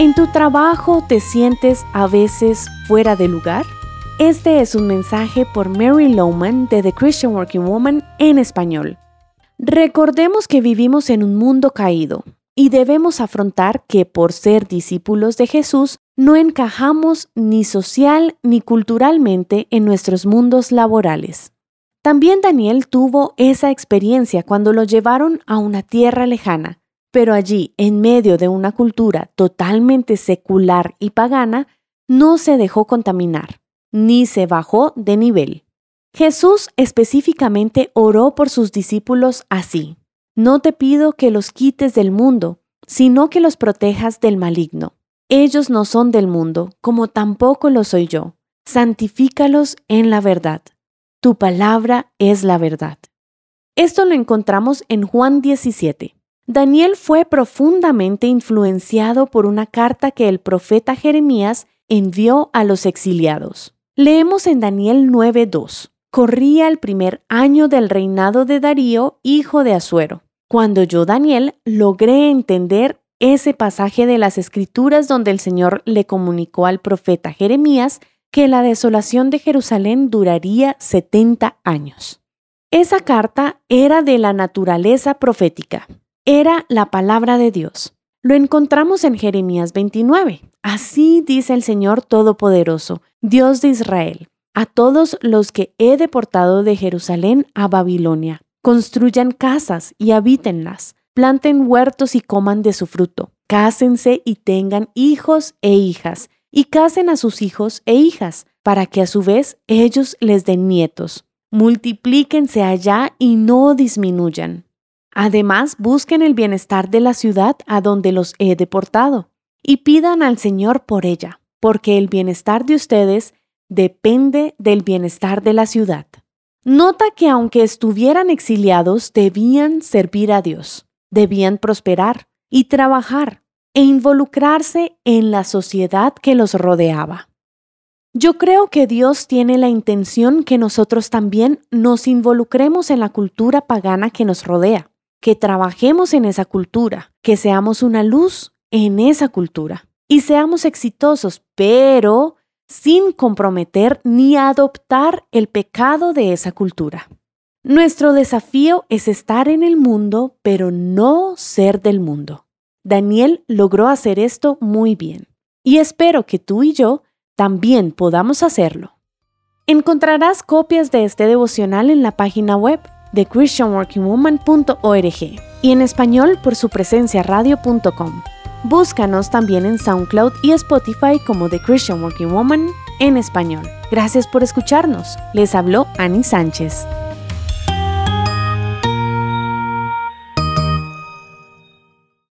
¿En tu trabajo te sientes a veces fuera de lugar? Este es un mensaje por Mary Lowman de The Christian Working Woman en español. Recordemos que vivimos en un mundo caído y debemos afrontar que por ser discípulos de Jesús no encajamos ni social ni culturalmente en nuestros mundos laborales. También Daniel tuvo esa experiencia cuando lo llevaron a una tierra lejana, pero allí, en medio de una cultura totalmente secular y pagana, no se dejó contaminar, ni se bajó de nivel. Jesús específicamente oró por sus discípulos así, No te pido que los quites del mundo, sino que los protejas del maligno. Ellos no son del mundo, como tampoco lo soy yo. Santifícalos en la verdad. Tu palabra es la verdad. Esto lo encontramos en Juan 17. Daniel fue profundamente influenciado por una carta que el profeta Jeremías envió a los exiliados. Leemos en Daniel 9:2. Corría el primer año del reinado de Darío, hijo de Asuero, cuando yo, Daniel, logré entender ese pasaje de las escrituras donde el Señor le comunicó al profeta Jeremías que la desolación de Jerusalén duraría 70 años. Esa carta era de la naturaleza profética, era la palabra de Dios. Lo encontramos en Jeremías 29. Así dice el Señor Todopoderoso, Dios de Israel, a todos los que he deportado de Jerusalén a Babilonia. Construyan casas y habítenlas, planten huertos y coman de su fruto, cásense y tengan hijos e hijas, y casen a sus hijos e hijas, para que a su vez ellos les den nietos. Multiplíquense allá y no disminuyan. Además, busquen el bienestar de la ciudad a donde los he deportado y pidan al Señor por ella, porque el bienestar de ustedes depende del bienestar de la ciudad. Nota que aunque estuvieran exiliados, debían servir a Dios, debían prosperar y trabajar e involucrarse en la sociedad que los rodeaba. Yo creo que Dios tiene la intención que nosotros también nos involucremos en la cultura pagana que nos rodea que trabajemos en esa cultura, que seamos una luz en esa cultura y seamos exitosos, pero sin comprometer ni adoptar el pecado de esa cultura. Nuestro desafío es estar en el mundo, pero no ser del mundo. Daniel logró hacer esto muy bien y espero que tú y yo también podamos hacerlo. Encontrarás copias de este devocional en la página web de christianworkingwoman.org y en español por su presencia radio.com. Búscanos también en SoundCloud y Spotify como The Christian Working Woman en español. Gracias por escucharnos. Les habló Annie Sánchez.